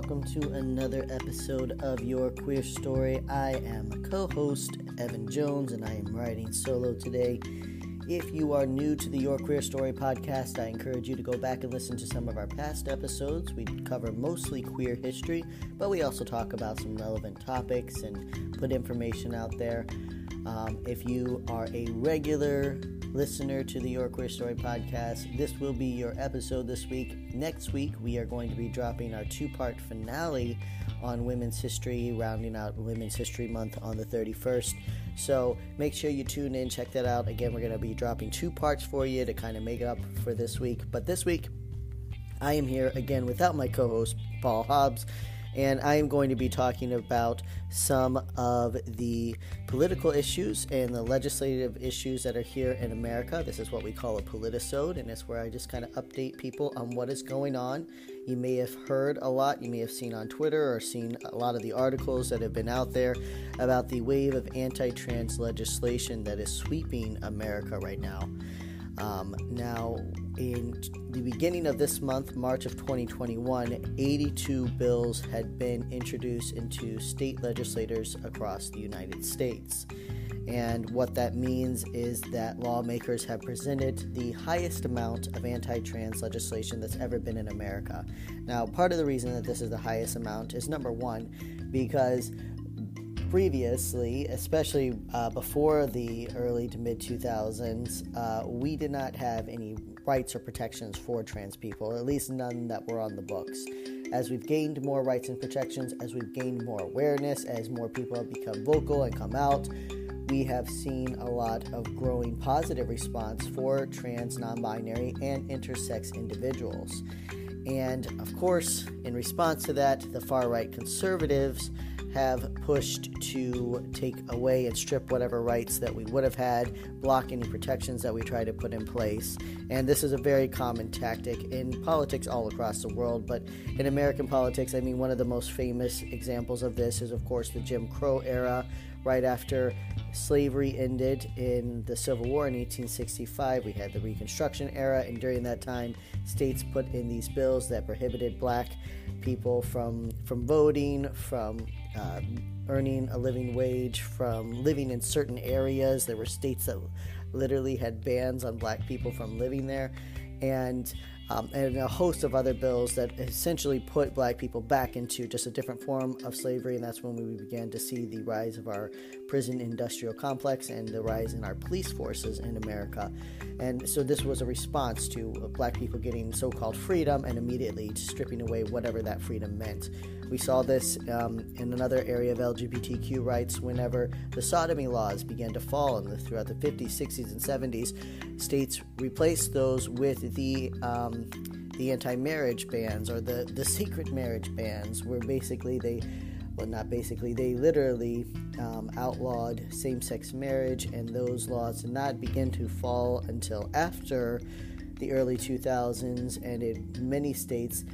welcome to another episode of Your Queer Story. I am co host, Evan Jones, and I am writing solo today. If you are new to the Your Queer Story podcast, I encourage you to go back and listen to some of our past episodes. We cover mostly queer history, but we also talk about some relevant topics and put information out there. Um, if you are a regular listener to the Your Queer Story podcast, this will be your episode this week. Next week, we are going to be dropping our two part finale on Women's History, rounding out Women's History Month on the 31st. So make sure you tune in, check that out. Again, we're going to be dropping two parts for you to kind of make up for this week. But this week, I am here again without my co host, Paul Hobbs and I am going to be talking about some of the political issues and the legislative issues that are here in America. This is what we call a politisode, and it's where I just kind of update people on what is going on. You may have heard a lot, you may have seen on Twitter or seen a lot of the articles that have been out there about the wave of anti trans legislation that is sweeping America right now. Um, now, in the beginning of this month, March of 2021, 82 bills had been introduced into state legislators across the United States. And what that means is that lawmakers have presented the highest amount of anti trans legislation that's ever been in America. Now, part of the reason that this is the highest amount is number one, because previously, especially uh, before the early to mid 2000s, uh, we did not have any rights or protections for trans people, at least none that were on the books. As we've gained more rights and protections, as we've gained more awareness, as more people have become vocal and come out, we have seen a lot of growing positive response for trans, non binary, and intersex individuals. And of course, in response to that, the far right conservatives have pushed to take away and strip whatever rights that we would have had, block any protections that we try to put in place. And this is a very common tactic in politics all across the world, but in American politics, I mean, one of the most famous examples of this is, of course, the Jim Crow era, right after slavery ended in the Civil War in 1865. We had the Reconstruction era, and during that time, states put in these bills that prohibited black people from from voting, from uh, earning a living wage, from living in certain areas. There were states that literally had bans on black people from living there, and um, and a host of other bills that essentially put black people back into just a different form of slavery. And that's when we began to see the rise of our prison industrial complex and the rise in our police forces in America. And so this was a response to black people getting so called freedom and immediately stripping away whatever that freedom meant. We saw this um, in another area of LGBTQ rights whenever the sodomy laws began to fall throughout the 50s, 60s, and 70s. States replaced those with the um, the anti-marriage bans or the the secret marriage bans, where basically they well, not basically, they literally um, outlawed same sex marriage, and those laws did not begin to fall until after the early 2000s, and in many states,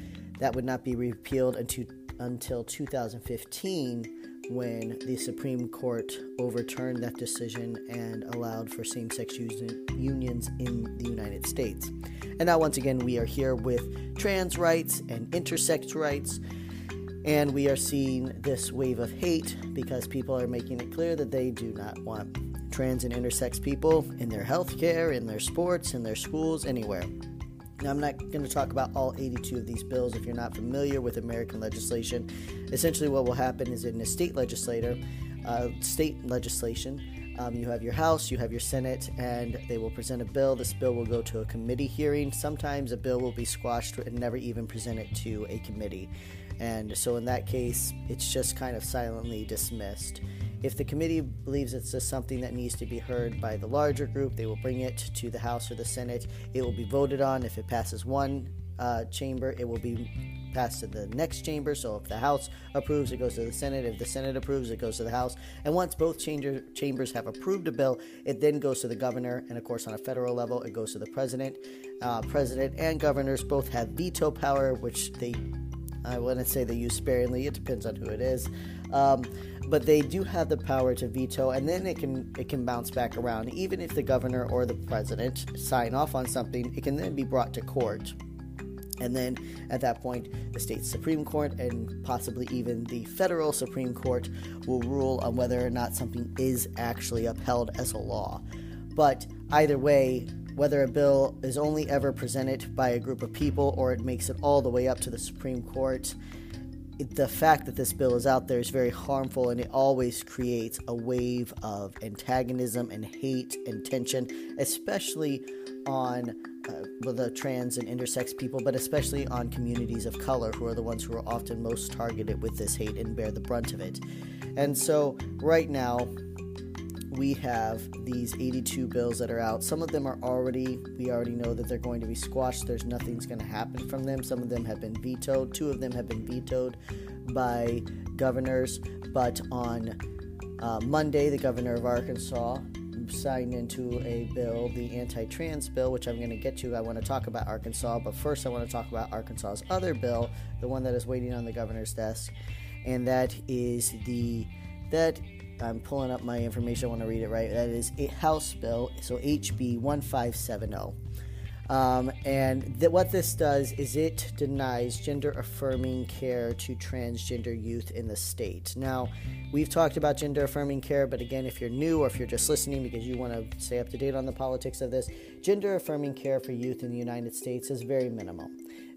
that would not be repealed until until 2015 when the Supreme Court overturned that decision and allowed for same sex unions in the United States. And now, once again, we are here with trans rights and intersex rights. And we are seeing this wave of hate because people are making it clear that they do not want trans and intersex people in their healthcare, in their sports, in their schools, anywhere. Now, I'm not going to talk about all 82 of these bills if you're not familiar with American legislation. Essentially, what will happen is in a state legislator, uh, state legislation, um, you have your House, you have your Senate, and they will present a bill. This bill will go to a committee hearing. Sometimes a bill will be squashed and never even presented to a committee. And so, in that case, it's just kind of silently dismissed. If the committee believes it's just something that needs to be heard by the larger group, they will bring it to the House or the Senate. It will be voted on. If it passes one uh, chamber, it will be passed to the next chamber. So if the House approves, it goes to the Senate. If the Senate approves, it goes to the House. And once both chamber, chambers have approved a bill, it then goes to the governor. And of course, on a federal level, it goes to the president. Uh, president and governors both have veto power, which they, I wouldn't say they use sparingly. It depends on who it is. Um, but they do have the power to veto and then it can it can bounce back around even if the governor or the president sign off on something it can then be brought to court And then at that point, the state Supreme Court and possibly even the federal Supreme Court will rule on whether or not something is actually upheld as a law. But either way, whether a bill is only ever presented by a group of people or it makes it all the way up to the Supreme Court, the fact that this bill is out there is very harmful and it always creates a wave of antagonism and hate and tension, especially on uh, the trans and intersex people, but especially on communities of color who are the ones who are often most targeted with this hate and bear the brunt of it. And so, right now, we have these 82 bills that are out. Some of them are already, we already know that they're going to be squashed. There's nothing's going to happen from them. Some of them have been vetoed. Two of them have been vetoed by governors. But on uh, Monday, the governor of Arkansas signed into a bill, the anti trans bill, which I'm going to get to. I want to talk about Arkansas, but first I want to talk about Arkansas's other bill, the one that is waiting on the governor's desk, and that is the that I'm pulling up my information. I want to read it right. That is a House bill, so HB 1570. Um, and th- what this does is it denies gender affirming care to transgender youth in the state. Now, we've talked about gender affirming care, but again, if you're new or if you're just listening because you want to stay up to date on the politics of this, gender affirming care for youth in the United States is very minimal.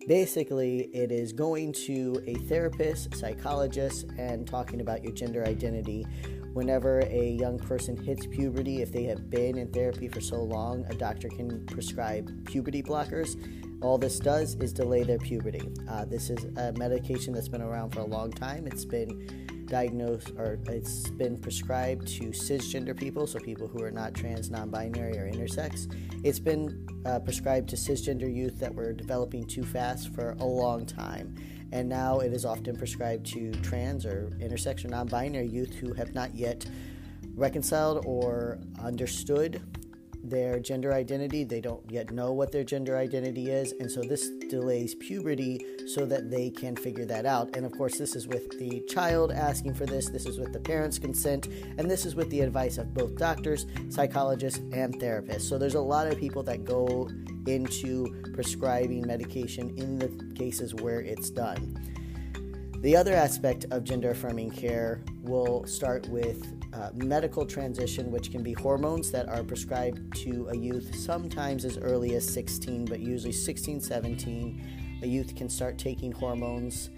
Basically, it is going to a therapist, psychologist, and talking about your gender identity whenever a young person hits puberty, if they have been in therapy for so long, a doctor can prescribe puberty blockers. All this does is delay their puberty. Uh, this is a medication that's been around for a long time. It's been diagnosed or it's been prescribed to cisgender people, so people who are not trans, non binary, or intersex. It's been uh, prescribed to cisgender youth that were developing too fast for a long time and now it is often prescribed to trans or intersex or non binary youth who have not yet reconciled or understood their gender identity. They don't yet know what their gender identity is, and so this delays puberty so that they can figure that out. And of course, this is with the child asking for this, this is with the parents' consent, and this is with the advice of both doctors, psychologists, and therapists. So there's a lot of people that go into prescribing medication in the cases where it's done. The other aspect of gender affirming care will start with uh, medical transition, which can be hormones that are prescribed to a youth sometimes as early as 16, but usually 16, 17. A youth can start taking hormones.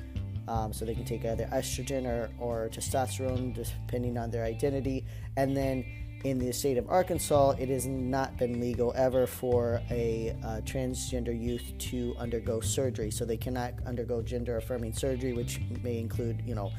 Um, so they can take either estrogen or, or testosterone, depending on their identity. And then in the state of Arkansas, it has not been legal ever for a uh, transgender youth to undergo surgery. So they cannot undergo gender affirming surgery, which may include, you know,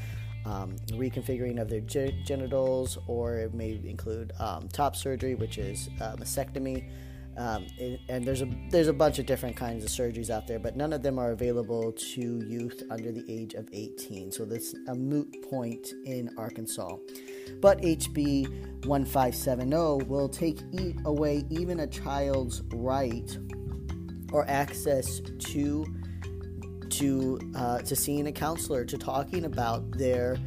um, reconfiguring of their ge- genitals, or it may include um, top surgery, which is uh, mastectomy. Um, it, and there's a there's a bunch of different kinds of surgeries out there, but none of them are available to youth under the age of 18. So that's a moot point in Arkansas. But HB 1570 will take e- away even a child's right or access to to uh, to seeing a counselor, to talking about their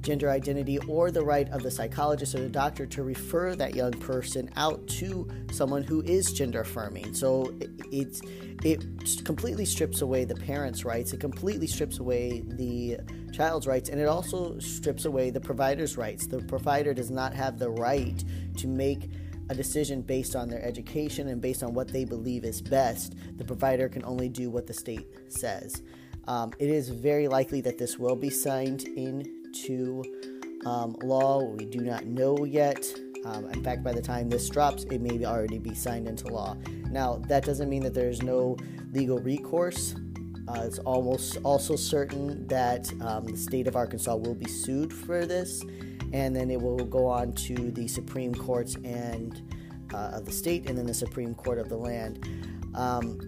gender identity, or the right of the psychologist or the doctor to refer that young person out to someone who is gender affirming. So it, it completely strips away the parents' rights. It completely strips away the child's rights, and it also strips away the provider's rights. The provider does not have the right to make a decision based on their education and based on what they believe is best. The provider can only do what the state says. Um, it is very likely that this will be signed into um, law. We do not know yet. Um, in fact, by the time this drops, it may already be signed into law. Now, that doesn't mean that there's no legal recourse. Uh, it's almost also certain that um, the state of Arkansas will be sued for this, and then it will go on to the Supreme Courts and uh, of the state, and then the Supreme Court of the land. Um,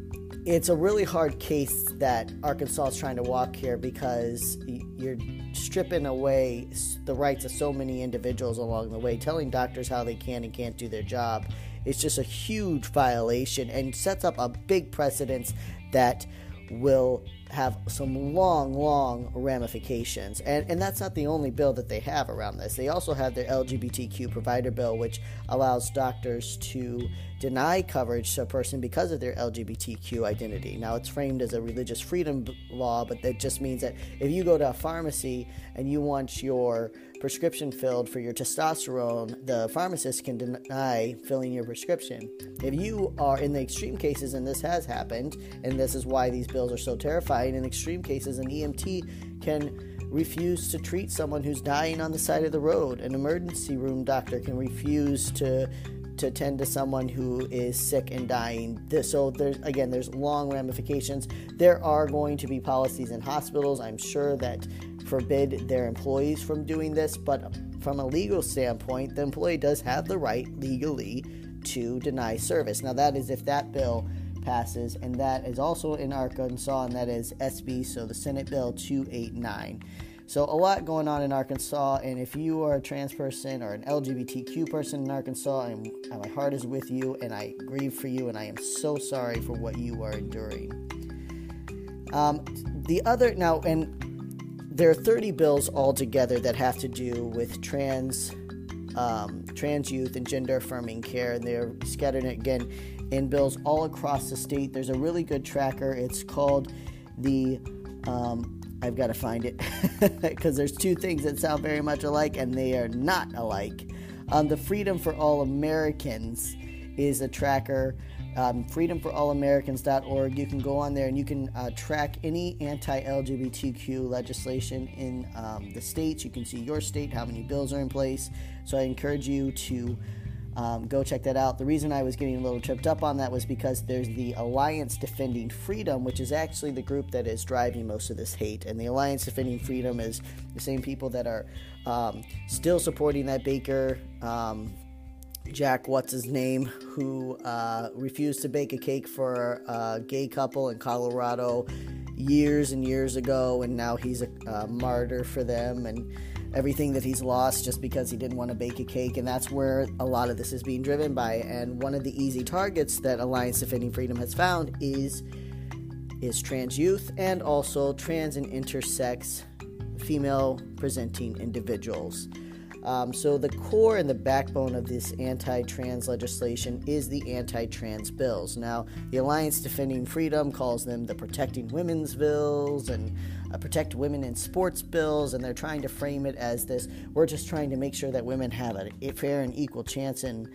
it's a really hard case that Arkansas is trying to walk here because you're stripping away the rights of so many individuals along the way, telling doctors how they can and can't do their job. It's just a huge violation and sets up a big precedence that will have some long, long ramifications. And, and that's not the only bill that they have around this. They also have their LGBTQ provider bill, which allows doctors to deny coverage to a person because of their LGBTQ identity. Now, it's framed as a religious freedom law, but that just means that if you go to a pharmacy and you want your prescription filled for your testosterone, the pharmacist can deny filling your prescription. If you are in the extreme cases, and this has happened, and this is why these bills are so terrifying, in extreme cases, an EMT can refuse to treat someone who's dying on the side of the road. An emergency room doctor can refuse to to tend to someone who is sick and dying. So there's again, there's long ramifications. There are going to be policies in hospitals, I'm sure that forbid their employees from doing this, but from a legal standpoint, the employee does have the right legally to deny service. Now that is if that bill passes, and that is also in Arkansas, and that is SB, so the Senate Bill 289. So, a lot going on in Arkansas, and if you are a trans person or an LGBTQ person in Arkansas, and my heart is with you, and I grieve for you, and I am so sorry for what you are enduring. Um, the other, now, and there are 30 bills altogether that have to do with trans um, trans youth and gender affirming care, and they're scattered again in bills all across the state. There's a really good tracker. It's called the um, I've got to find it because there's two things that sound very much alike and they are not alike. Um, the Freedom for All Americans is a tracker. Um, freedomforallamericans.org. You can go on there and you can uh, track any anti LGBTQ legislation in um, the states. You can see your state, how many bills are in place. So I encourage you to um, go check that out. The reason I was getting a little tripped up on that was because there's the Alliance Defending Freedom, which is actually the group that is driving most of this hate. And the Alliance Defending Freedom is the same people that are um, still supporting that Baker. Um, Jack, what's his name, who uh, refused to bake a cake for a gay couple in Colorado years and years ago, and now he's a, a martyr for them. And everything that he's lost just because he didn't want to bake a cake. And that's where a lot of this is being driven by. And one of the easy targets that Alliance Defending Freedom has found is is trans youth and also trans and intersex female presenting individuals. Um, so, the core and the backbone of this anti trans legislation is the anti trans bills. Now, the Alliance Defending Freedom calls them the Protecting Women's Bills and uh, Protect Women in Sports bills, and they're trying to frame it as this we're just trying to make sure that women have a fair and equal chance in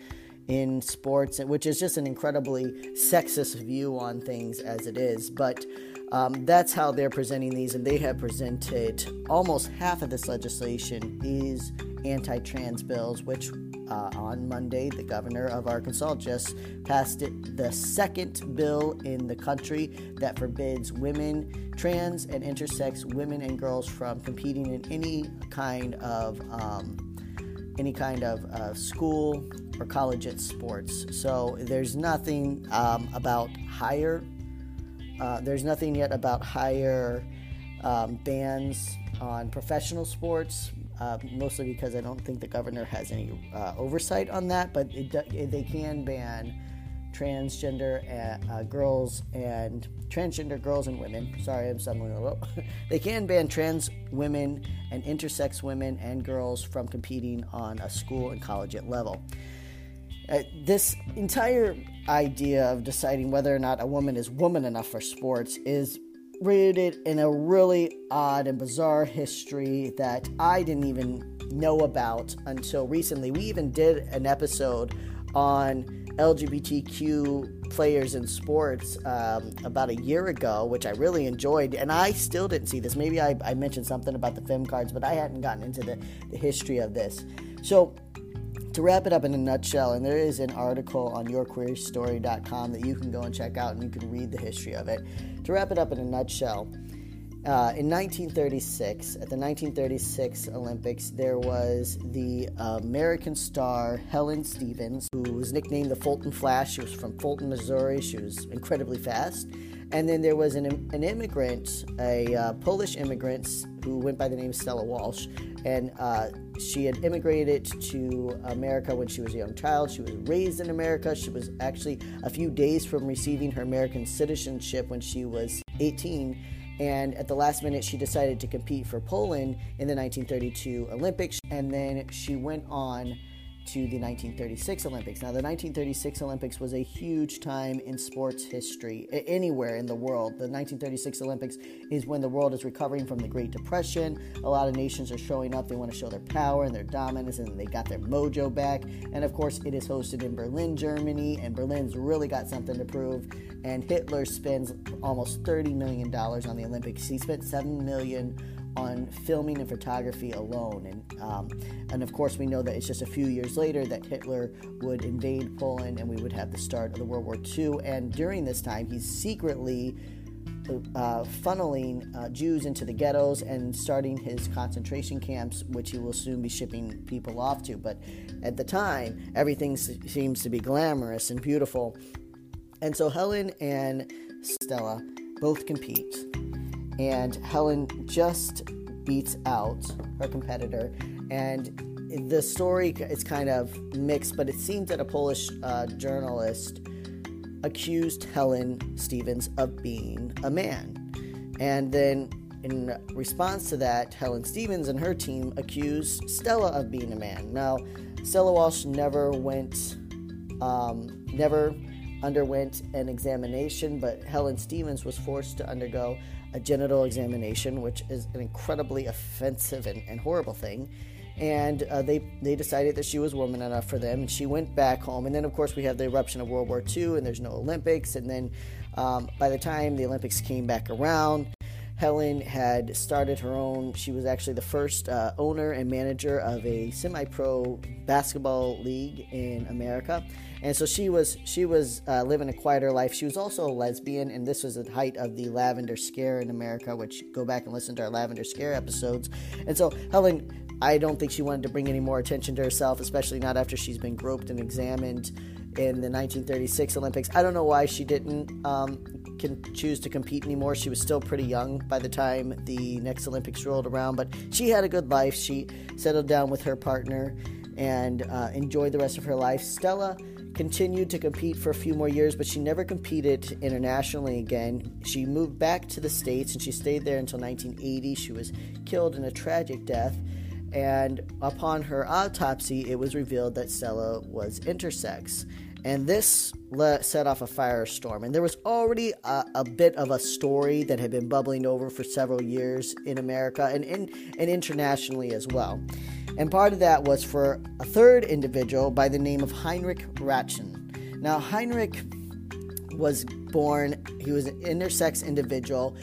in sports, which is just an incredibly sexist view on things as it is. But um, that's how they're presenting these, and they have presented almost half of this legislation is anti trans bills, which uh, on Monday, the governor of Arkansas just passed it, the second bill in the country that forbids women, trans and intersex women and girls from competing in any kind of um, any kind of uh, school or collegiate sports. So there's nothing um, about higher. Uh, there's nothing yet about higher um, bans on professional sports, uh, mostly because I don't think the governor has any uh, oversight on that. But it, it, they can ban transgender uh, uh, girls and transgender girls and women. Sorry, I'm stumbling a little. they can ban trans women and intersex women and girls from competing on a school and collegiate level. Uh, this entire idea of deciding whether or not a woman is woman enough for sports is rooted in a really odd and bizarre history that I didn't even know about until recently. We even did an episode on LGBTQ players in sports um, about a year ago, which I really enjoyed. And I still didn't see this. Maybe I, I mentioned something about the FEM cards, but I hadn't gotten into the, the history of this. So, to wrap it up in a nutshell, and there is an article on yourqueerstory.com that you can go and check out and you can read the history of it. To wrap it up in a nutshell, uh, in 1936, at the 1936 Olympics, there was the American star Helen Stephens, who was nicknamed the Fulton Flash. She was from Fulton, Missouri. She was incredibly fast. And then there was an, an immigrant, a uh, Polish immigrant, who went by the name Stella Walsh. And uh, she had immigrated to America when she was a young child. She was raised in America. She was actually a few days from receiving her American citizenship when she was 18 and at the last minute, she decided to compete for Poland in the 1932 Olympics. And then she went on to the 1936 Olympics. Now, the 1936 Olympics was a huge time in sports history anywhere in the world. The 1936 Olympics is when the world is recovering from the Great Depression. A lot of nations are showing up. They want to show their power and their dominance, and they got their mojo back. And of course, it is hosted in Berlin, Germany, and Berlin's really got something to prove. And Hitler spends almost $30 million on the Olympics. He spent $7 million on filming and photography alone. And, um, and of course, we know that it's just a few years later that Hitler would invade Poland and we would have the start of the World War II. And during this time, he's secretly uh, funneling uh, Jews into the ghettos and starting his concentration camps, which he will soon be shipping people off to. But at the time, everything seems to be glamorous and beautiful. And so Helen and Stella both compete and Helen just beats out her competitor. And the story is kind of mixed, but it seems that a Polish uh, journalist accused Helen Stephens of being a man. And then, in response to that, Helen Stephens and her team accused Stella of being a man. Now, Stella Walsh never went, um, never underwent an examination, but Helen Stevens was forced to undergo a genital examination, which is an incredibly offensive and, and horrible thing. And uh, they they decided that she was woman enough for them, and she went back home. And then, of course, we have the eruption of World War II, and there's no Olympics. And then, um, by the time the Olympics came back around, Helen had started her own. She was actually the first uh, owner and manager of a semi-pro basketball league in America, and so she was she was uh, living a quieter life. She was also a lesbian, and this was the height of the lavender scare in America. Which go back and listen to our lavender scare episodes. And so Helen, I don't think she wanted to bring any more attention to herself, especially not after she's been groped and examined in the 1936 Olympics. I don't know why she didn't um, can choose to compete anymore. She was still pretty young by the time the next Olympics rolled around, but she had a good life. She settled down with her partner and uh, enjoyed the rest of her life. Stella continued to compete for a few more years, but she never competed internationally again. She moved back to the States and she stayed there until 1980. She was killed in a tragic death. And upon her autopsy, it was revealed that Stella was intersex. And this let, set off a firestorm. And there was already a, a, bit of a story that had been bubbling over for several years in America and, in, and internationally as well. And part of that was for a third individual by the name of Heinrich Ratschen. Now, Heinrich was born, he was an intersex individual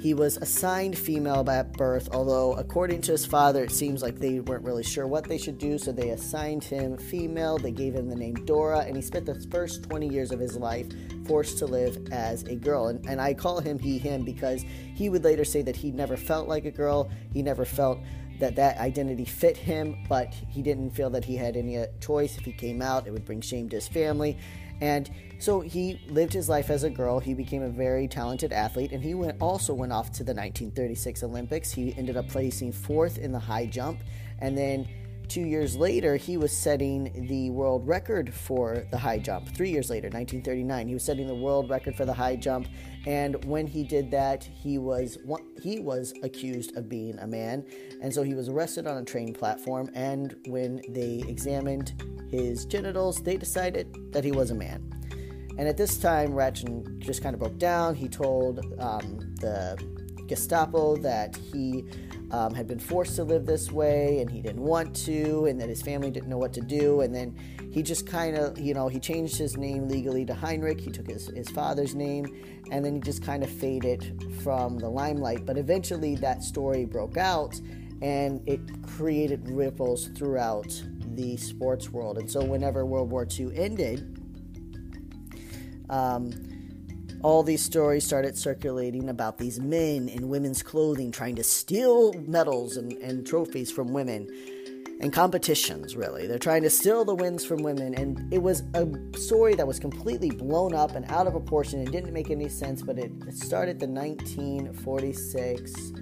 he was assigned female at birth, although, according to his father, it seems like they weren't really sure what they should do, so they assigned him female. They gave him the name Dora, and he spent the first 20 years of his life forced to live as a girl. And, and I call him he, him because he would later say that he never felt like a girl, he never felt that that identity fit him, but he didn't feel that he had any uh, choice. If he came out, it would bring shame to his family. And so he lived his life as a girl. He became a very talented athlete, and he went, also went off to the 1936 Olympics. He ended up placing fourth in the high jump, and then two years later, he was setting the world record for the high jump. Three years later, 1939, he was setting the world record for the high jump. And when he did that, he was he was accused of being a man, and so he was arrested on a train platform. And when they examined his genitals, they decided that he was a man. And at this time, Ratschen just kind of broke down. He told um, the Gestapo that he um, had been forced to live this way and he didn't want to, and that his family didn't know what to do. And then he just kind of, you know, he changed his name legally to Heinrich. He took his, his father's name, and then he just kind of faded from the limelight. But eventually, that story broke out and it created ripples throughout the sports world. And so, whenever World War II ended, um, all these stories started circulating about these men in women's clothing trying to steal medals and, and trophies from women and competitions, really. They're trying to steal the wins from women. And it was a story that was completely blown up and out of proportion and didn't make any sense, but it, it started the 1946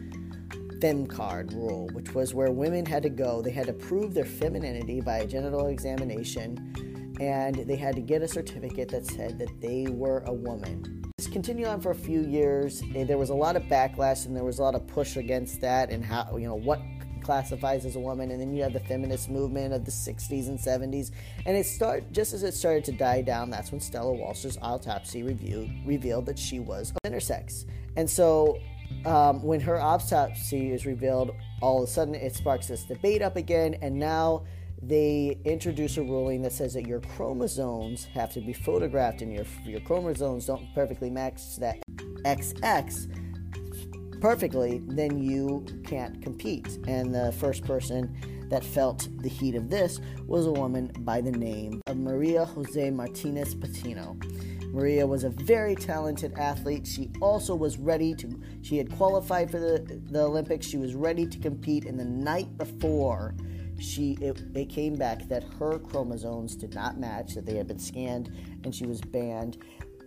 Fem card rule, which was where women had to go. They had to prove their femininity by a genital examination, and they had to get a certificate that said that they were a woman. This continued on for a few years. There was a lot of backlash and there was a lot of push against that and how, you know, what classifies as a woman, and then you have the feminist movement of the 60s and 70s. And it start just as it started to die down, that's when Stella Walsh's autopsy review revealed that she was intersex. And so um, when her autopsy is revealed, all of a sudden it sparks this debate up again, and now they introduce a ruling that says that your chromosomes have to be photographed and your your chromosomes don't perfectly match that XX perfectly, then you can't compete. And the first person that felt the heat of this was a woman by the name of Maria Jose Martinez Patino. Maria was a very talented athlete. She also was ready to, she had qualified for the, the Olympics. She was ready to compete. And the night before, she it, it came back that her chromosomes did not match, that they had been scanned, and she was banned.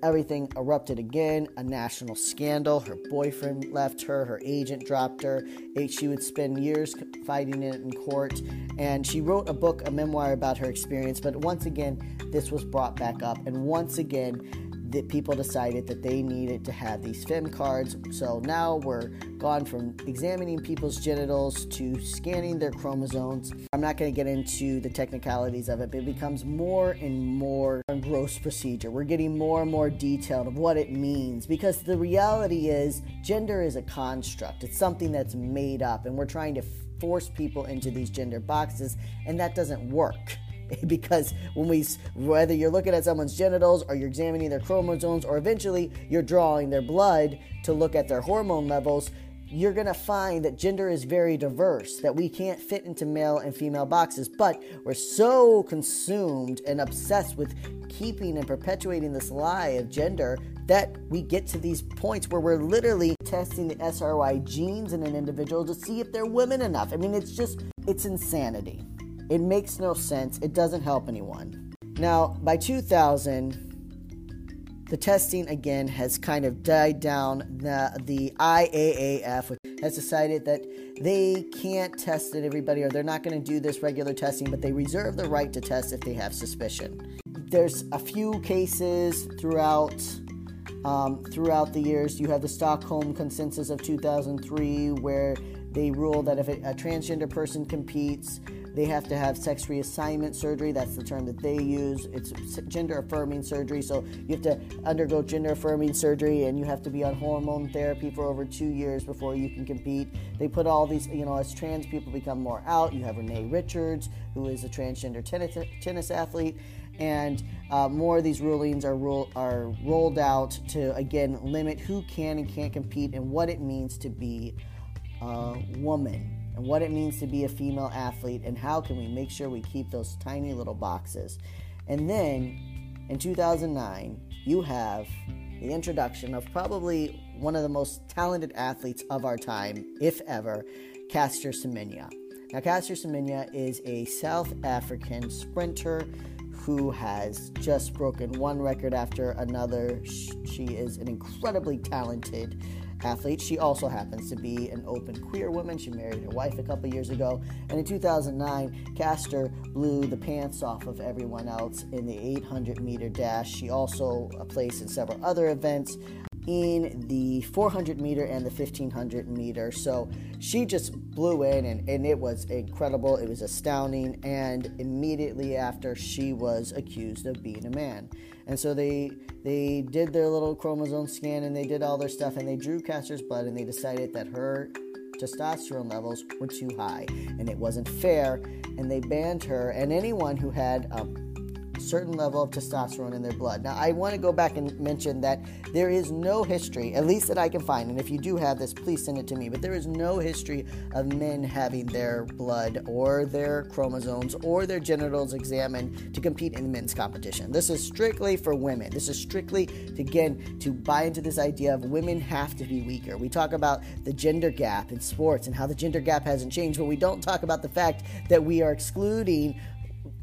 Everything erupted again a national scandal. Her boyfriend left her her agent dropped her. She would spend years fighting it in court. And she wrote a book a memoir about her experience but once again this was brought back up. And once again that people decided that they needed to have these fem cards. So now we're gone from examining people's genitals to scanning their chromosomes. I'm not going to get into the technicalities of it, but it becomes more and more a gross procedure. We're getting more and more detailed of what it means because the reality is gender is a construct. It's something that's made up and we're trying to force people into these gender boxes and that doesn't work. because when we whether you're looking at someone's genitals or you're examining their chromosomes or eventually you're drawing their blood to look at their hormone levels you're going to find that gender is very diverse, that we can't fit into male and female boxes, but we're so consumed and obsessed with keeping and perpetuating this lie of gender that we get to these points where we're literally testing the SRY genes in an individual to see if they're women enough. I mean, it's just, it's insanity. It makes no sense. It doesn't help anyone. Now, by 2000, the testing again has kind of died down. The, the IAAF has decided that they can't test it everybody or they're not going to do this regular testing, but they reserve the right to test if they have suspicion. There's a few cases throughout um, throughout the years. You have the Stockholm Consensus of 2003, where they rule that if a, a transgender person competes, they have to have sex reassignment surgery. That's the term that they use. It's gender affirming surgery. So you have to undergo gender affirming surgery and you have to be on hormone therapy for over two years before you can compete. They put all these, you know, as trans people become more out, you have Renee Richards, who is a transgender tennis, tennis athlete. And uh, more of these rulings are, rule, are rolled out to, again, limit who can and can't compete and what it means to be a woman and what it means to be a female athlete and how can we make sure we keep those tiny little boxes. And then in 2009, you have the introduction of probably one of the most talented athletes of our time, if ever, Caster Semenya. Now, Caster Semenya is a South African sprinter who has just broken one record after another. She is an incredibly talented athlete. She also happens to be an open queer woman. She married her wife a couple years ago. And in 2009, Caster blew the pants off of everyone else in the 800 meter dash. She also uh, placed in several other events in the 400 meter and the 1500 meter. So she just blew in and, and it was incredible. It was astounding. And immediately after, she was accused of being a man. And so they they did their little chromosome scan and they did all their stuff and they drew Caster's blood and they decided that her testosterone levels were too high and it wasn't fair and they banned her and anyone who had um, certain level of testosterone in their blood. Now, I want to go back and mention that there is no history, at least that I can find, and if you do have this, please send it to me, but there is no history of men having their blood or their chromosomes or their genitals examined to compete in men's competition. This is strictly for women. This is strictly, to, again, to buy into this idea of women have to be weaker. We talk about the gender gap in sports and how the gender gap hasn't changed, but we don't talk about the fact that we are excluding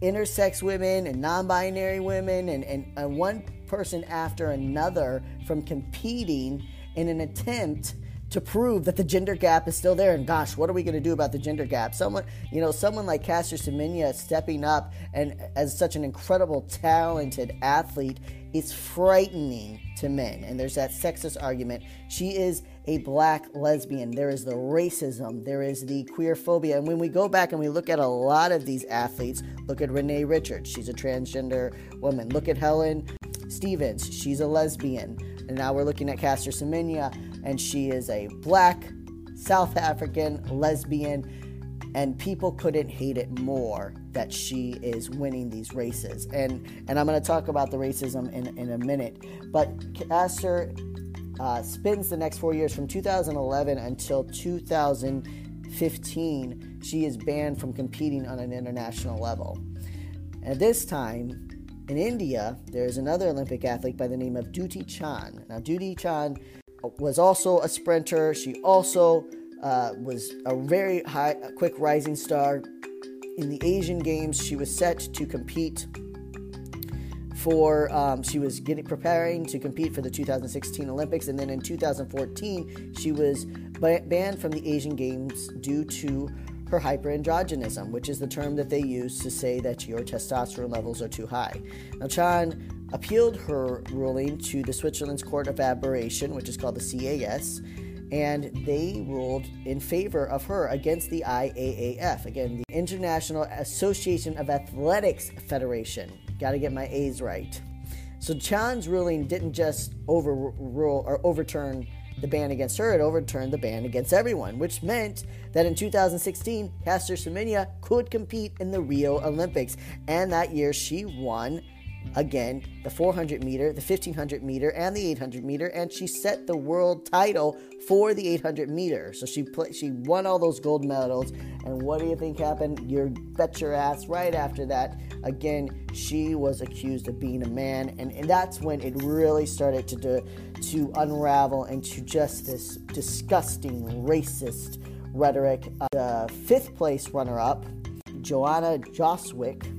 intersex women and non binary women and, and, and one person after another from competing in an attempt to prove that the gender gap is still there. And gosh, what are we going to do about the gender gap? Someone, you know, someone like Caster Semenya stepping up and as such an incredible, talented athlete is frightening to men. And there's that sexist argument. She is a black lesbian. There is the racism, there is the queer phobia. And when we go back and we look at a lot of these athletes, look at Renee Richards, she's a transgender woman. Look at Helen Stephens, she's a lesbian. And now we're looking at Caster Semenya, and she is a black South African lesbian. And people couldn't hate it more that she is winning these races. And and I'm going to talk about the racism in, in a minute. But Caster uh, spends the next four years from 2011 until 2015. She is banned from competing on an international level. At this time, in India, there is another Olympic athlete by the name of Dutee Chan. Now, Dutee Chan was also a sprinter. She also uh, was a very high, quick rising star. In the Asian Games, she was set to compete for um, she was getting preparing to compete for the 2016 Olympics, and then in 2014 she was banned from the Asian Games due to her hyperandrogenism, which is the term that they use to say that your testosterone levels are too high. Now, Chan appealed her ruling to the Switzerland's Court of Arbitration, which is called the CAS, and they ruled in favor of her against the IAAF, again, the International Association of Athletics Federation. Got to get my A's right. So Chan's ruling didn't just overrule or overturn the ban against her, it overturned the ban against everyone, which meant that in 2016, Caster Semenya could compete in the Rio Olympics. And that year, she won again the 400 meter, the 1500 meter, and the 800 meter, and she set the world title for the 800 meter. So she played, she won all those gold medals. And what do you think happened? You bet your ass right after that. Again, she was accused of being a man, and, and that's when it really started to do, to unravel into just this disgusting racist rhetoric. Uh, the fifth place runner-up, Joanna Jóźwik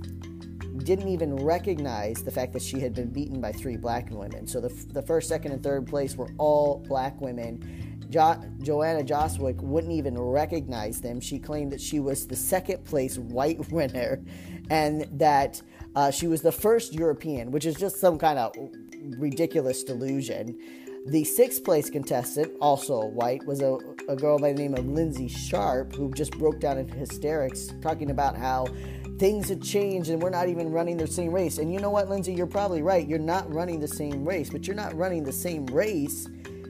didn't even recognize the fact that she had been beaten by three black women. So the, the first, second, and third place were all black women. Jo- Joanna Jóźwik wouldn't even recognize them. She claimed that she was the second place white winner and that uh, she was the first European, which is just some kind of ridiculous delusion. The sixth place contestant, also white, was a, a girl by the name of Lynsey Sharp, who just broke down into hysterics, talking about how things have changed and we're not even running the same race. And you know what, Lynsey, you're probably right. You're not running the same race, but you're not running the same race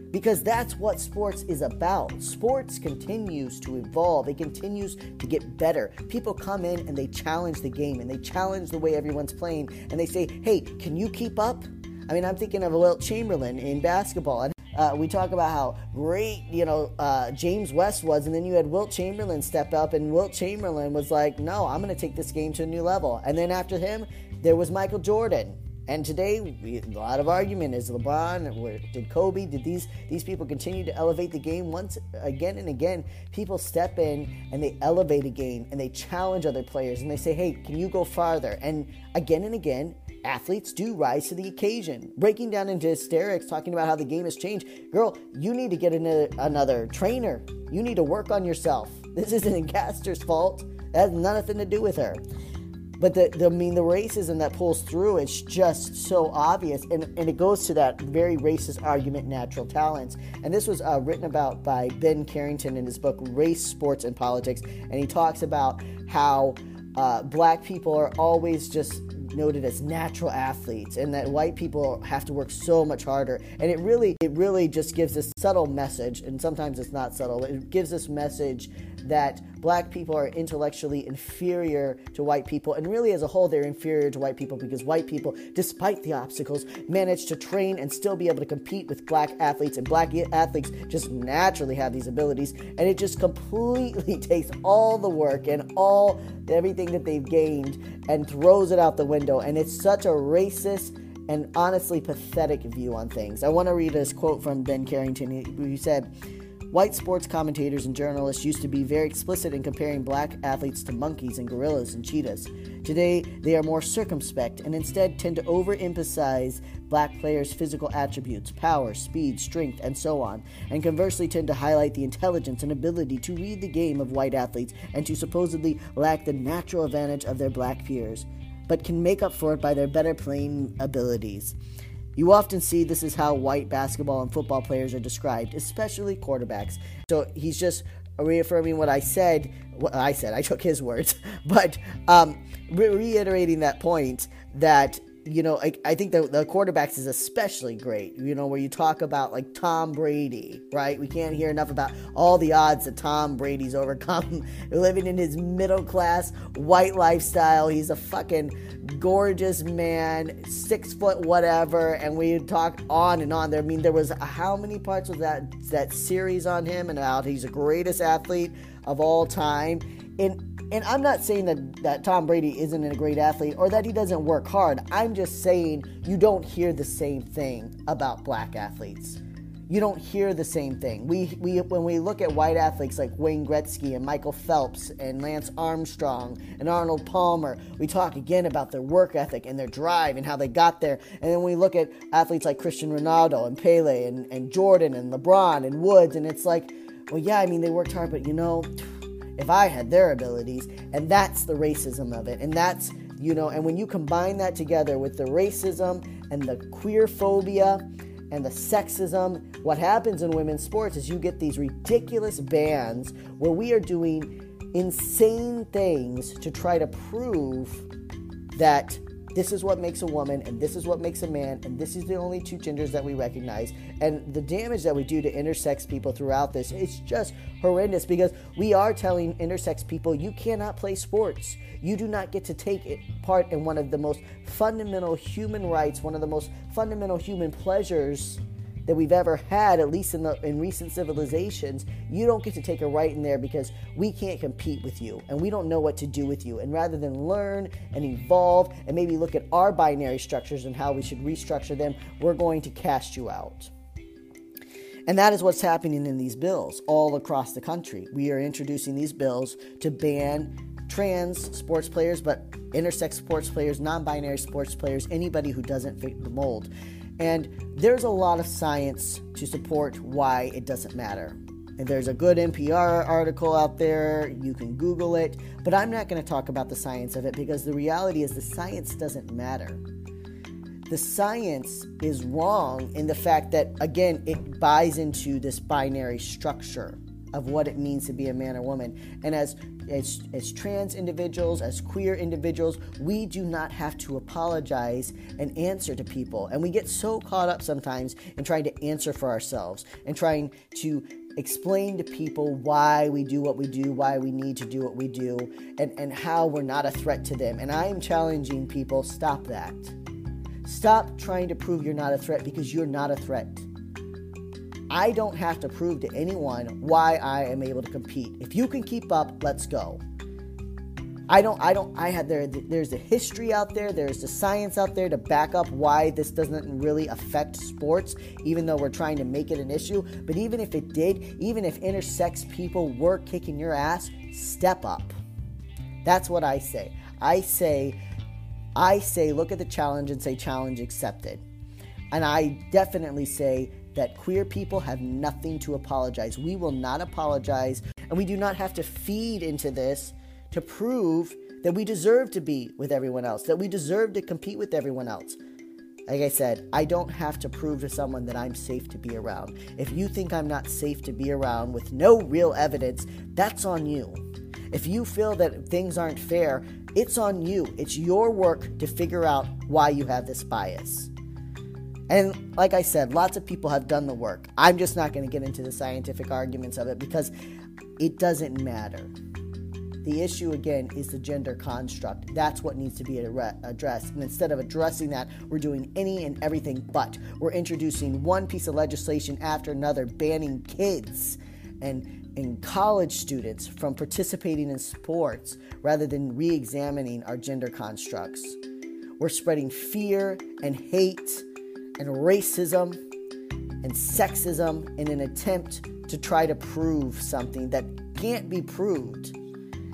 because that's what sports is about. Sports continues to evolve, it continues to get better. People come in and they challenge the game and they challenge the way everyone's playing and they say, hey, can you keep up? I mean, I'm thinking of Wilt Chamberlain in basketball. Uh, we talk about how great, you know, uh, James West was, and then you had Wilt Chamberlain step up, and Wilt Chamberlain was like, "No, I'm going to take this game to a new level." And then after him, there was Michael Jordan. And today, we, a lot of argument is LeBron, did Kobe, did these these people continue to elevate the game once again and again? People step in and they elevate a game and they challenge other players and they say, "Hey, can you go farther?" And again and again, athletes do rise to the occasion. Breaking down into hysterics, talking about how the game has changed. Girl, you need to get another trainer. You need to work on yourself. This isn't Caster's fault. That has nothing to do with her. But the, the I mean the racism that pulls through it's just so obvious and, and it goes to that very racist argument natural talents and this was uh, written about by Ben Carrington in his book Race Sports and Politics and he talks about how uh, black people are always just noted as natural athletes and that white people have to work so much harder. And it really it really just gives this subtle message and sometimes it's not subtle it gives this message that black people are intellectually inferior to white people, and really as a whole, they're inferior to white people because white people, despite the obstacles, manage to train and still be able to compete with black athletes, and black athletes just naturally have these abilities, and it just completely takes all the work and all everything that they've gained and throws it out the window, and it's such a racist and honestly pathetic view on things. I want to read this quote from Ben Carrington. He, he said, White sports commentators and journalists used to be very explicit in comparing black athletes to monkeys and gorillas and cheetahs. Today, they are more circumspect and instead tend to overemphasize black players' physical attributes, power, speed, strength, and so on, and conversely tend to highlight the intelligence and ability to read the game of white athletes and to supposedly lack the natural advantage of their black peers, but can make up for it by their better playing abilities. You often see this is how white basketball and football players are described, especially quarterbacks. So he's just reaffirming what I said. What I said, I took his words, but um, re- reiterating that point that you know, I, I think the, the quarterbacks is especially great, you know, where you talk about like Tom Brady, right? We can't hear enough about all the odds that Tom Brady's overcome living in his middle class white lifestyle. He's a fucking gorgeous man, six foot whatever, and we talk on and on there. I mean, there was how many parts of that that series on him and about he's the greatest athlete of all time. And and I'm not saying that, that Tom Brady isn't a great athlete or that he doesn't work hard. I'm just saying you don't hear the same thing about black athletes. You don't hear the same thing. We, we when we look at white athletes like Wayne Gretzky and Michael Phelps and Lance Armstrong and Arnold Palmer, we talk again about their work ethic and their drive and how they got there. And then we look at athletes like Cristiano Ronaldo and Pele and, and Jordan and LeBron and Woods, and it's like, well, yeah, I mean, they worked hard, but you know, if I had their abilities. And that's the racism of it. And that's, you know, and when you combine that together with the racism and the queer phobia and the sexism, what happens in women's sports is you get these ridiculous bans where we are doing insane things to try to prove that this is what makes a woman and this is what makes a man and this is the only two genders that we recognize. And the damage that we do to intersex people throughout this it's just horrendous because we are telling intersex people you cannot play sports. You do not get to take part in one of the most fundamental human rights one of the most fundamental human pleasures that we've ever had, at least in the in recent civilizations, you don't get to take a right in there because we can't compete with you and we don't know what to do with you. And rather than learn and evolve and maybe look at our binary structures and how we should restructure them, we're going to cast you out. And that is what's happening in these bills all across the country. We are introducing these bills to ban trans sports players, but intersex sports players, non binary sports players, anybody who doesn't fit the mold. And there's a lot of science to support why it doesn't matter. And there's a good NPR article out there, you can Google it, but I'm not going to talk about the science of it because the reality is the science doesn't matter. The science is wrong in the fact that, again, it buys into this binary structure of what it means to be a man or woman. And as as, as trans individuals, as queer individuals, we do not have to apologize and answer to people. And we get so caught up sometimes in trying to answer for ourselves and trying to explain to people why we do what we do, why we need to do what we do, and, and how we're not a threat to them. And I am challenging people stop that. Stop trying to prove you're not a threat because you're not a threat. I don't have to prove to anyone why I am able to compete. If you can keep up, let's go. I don't I don't I have there there's the history out there, there's the science out there to back up why this doesn't really affect sports even though we're trying to make it an issue, but even if it did, even if intersex people were kicking your ass, step up. That's what I say. I say I say look at the challenge and say challenge accepted. And I definitely say that queer people have nothing to apologize. We will not apologize, and we do not have to feed into this to prove that we deserve to be with everyone else, that we deserve to compete with everyone else. Like I said, I don't have to prove to someone that I'm safe to be around. If you think I'm not safe to be around with no real evidence, that's on you. If you feel that things aren't fair, it's on you. It's your work to figure out why you have this bias. And like I said, lots of people have done the work. I'm just not going to get into the scientific arguments of it because it doesn't matter. The issue again is the gender construct. That's what needs to be addressed. And instead of addressing that, we're doing any and everything but. We're introducing one piece of legislation after another banning kids and, and college students from participating in sports rather than re examining our gender constructs. We're spreading fear and hate and racism and sexism in an attempt to try to prove something that can't be proved.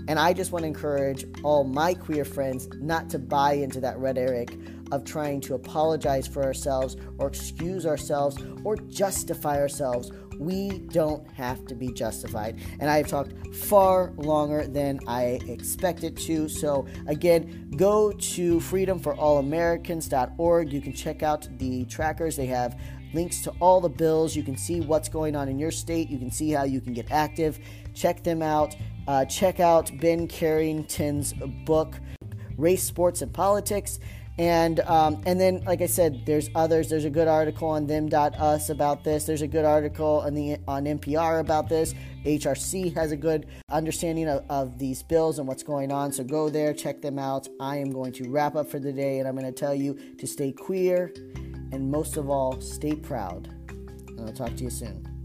And I just want to encourage all my queer friends not to buy into that rhetoric of trying to apologize for ourselves or excuse ourselves or justify ourselves. We don't have to be justified. And I've talked far longer than I expected to. So, again, go to freedomforallamericans.org. You can check out the trackers. They have links to all the bills. You can see what's going on in your state. You can see how you can get active. Check them out. Uh, check out Ben Carrington's book, Race, Sports, and Politics. And um, and then, like I said, there's others. There's a good article on them.us about this. There's a good article on the on NPR about this. HRC has a good understanding of, of these bills and what's going on. So go there, check them out. I am going to wrap up for the day, and I'm going to tell you to stay queer, and most of all, stay proud. And I'll talk to you soon.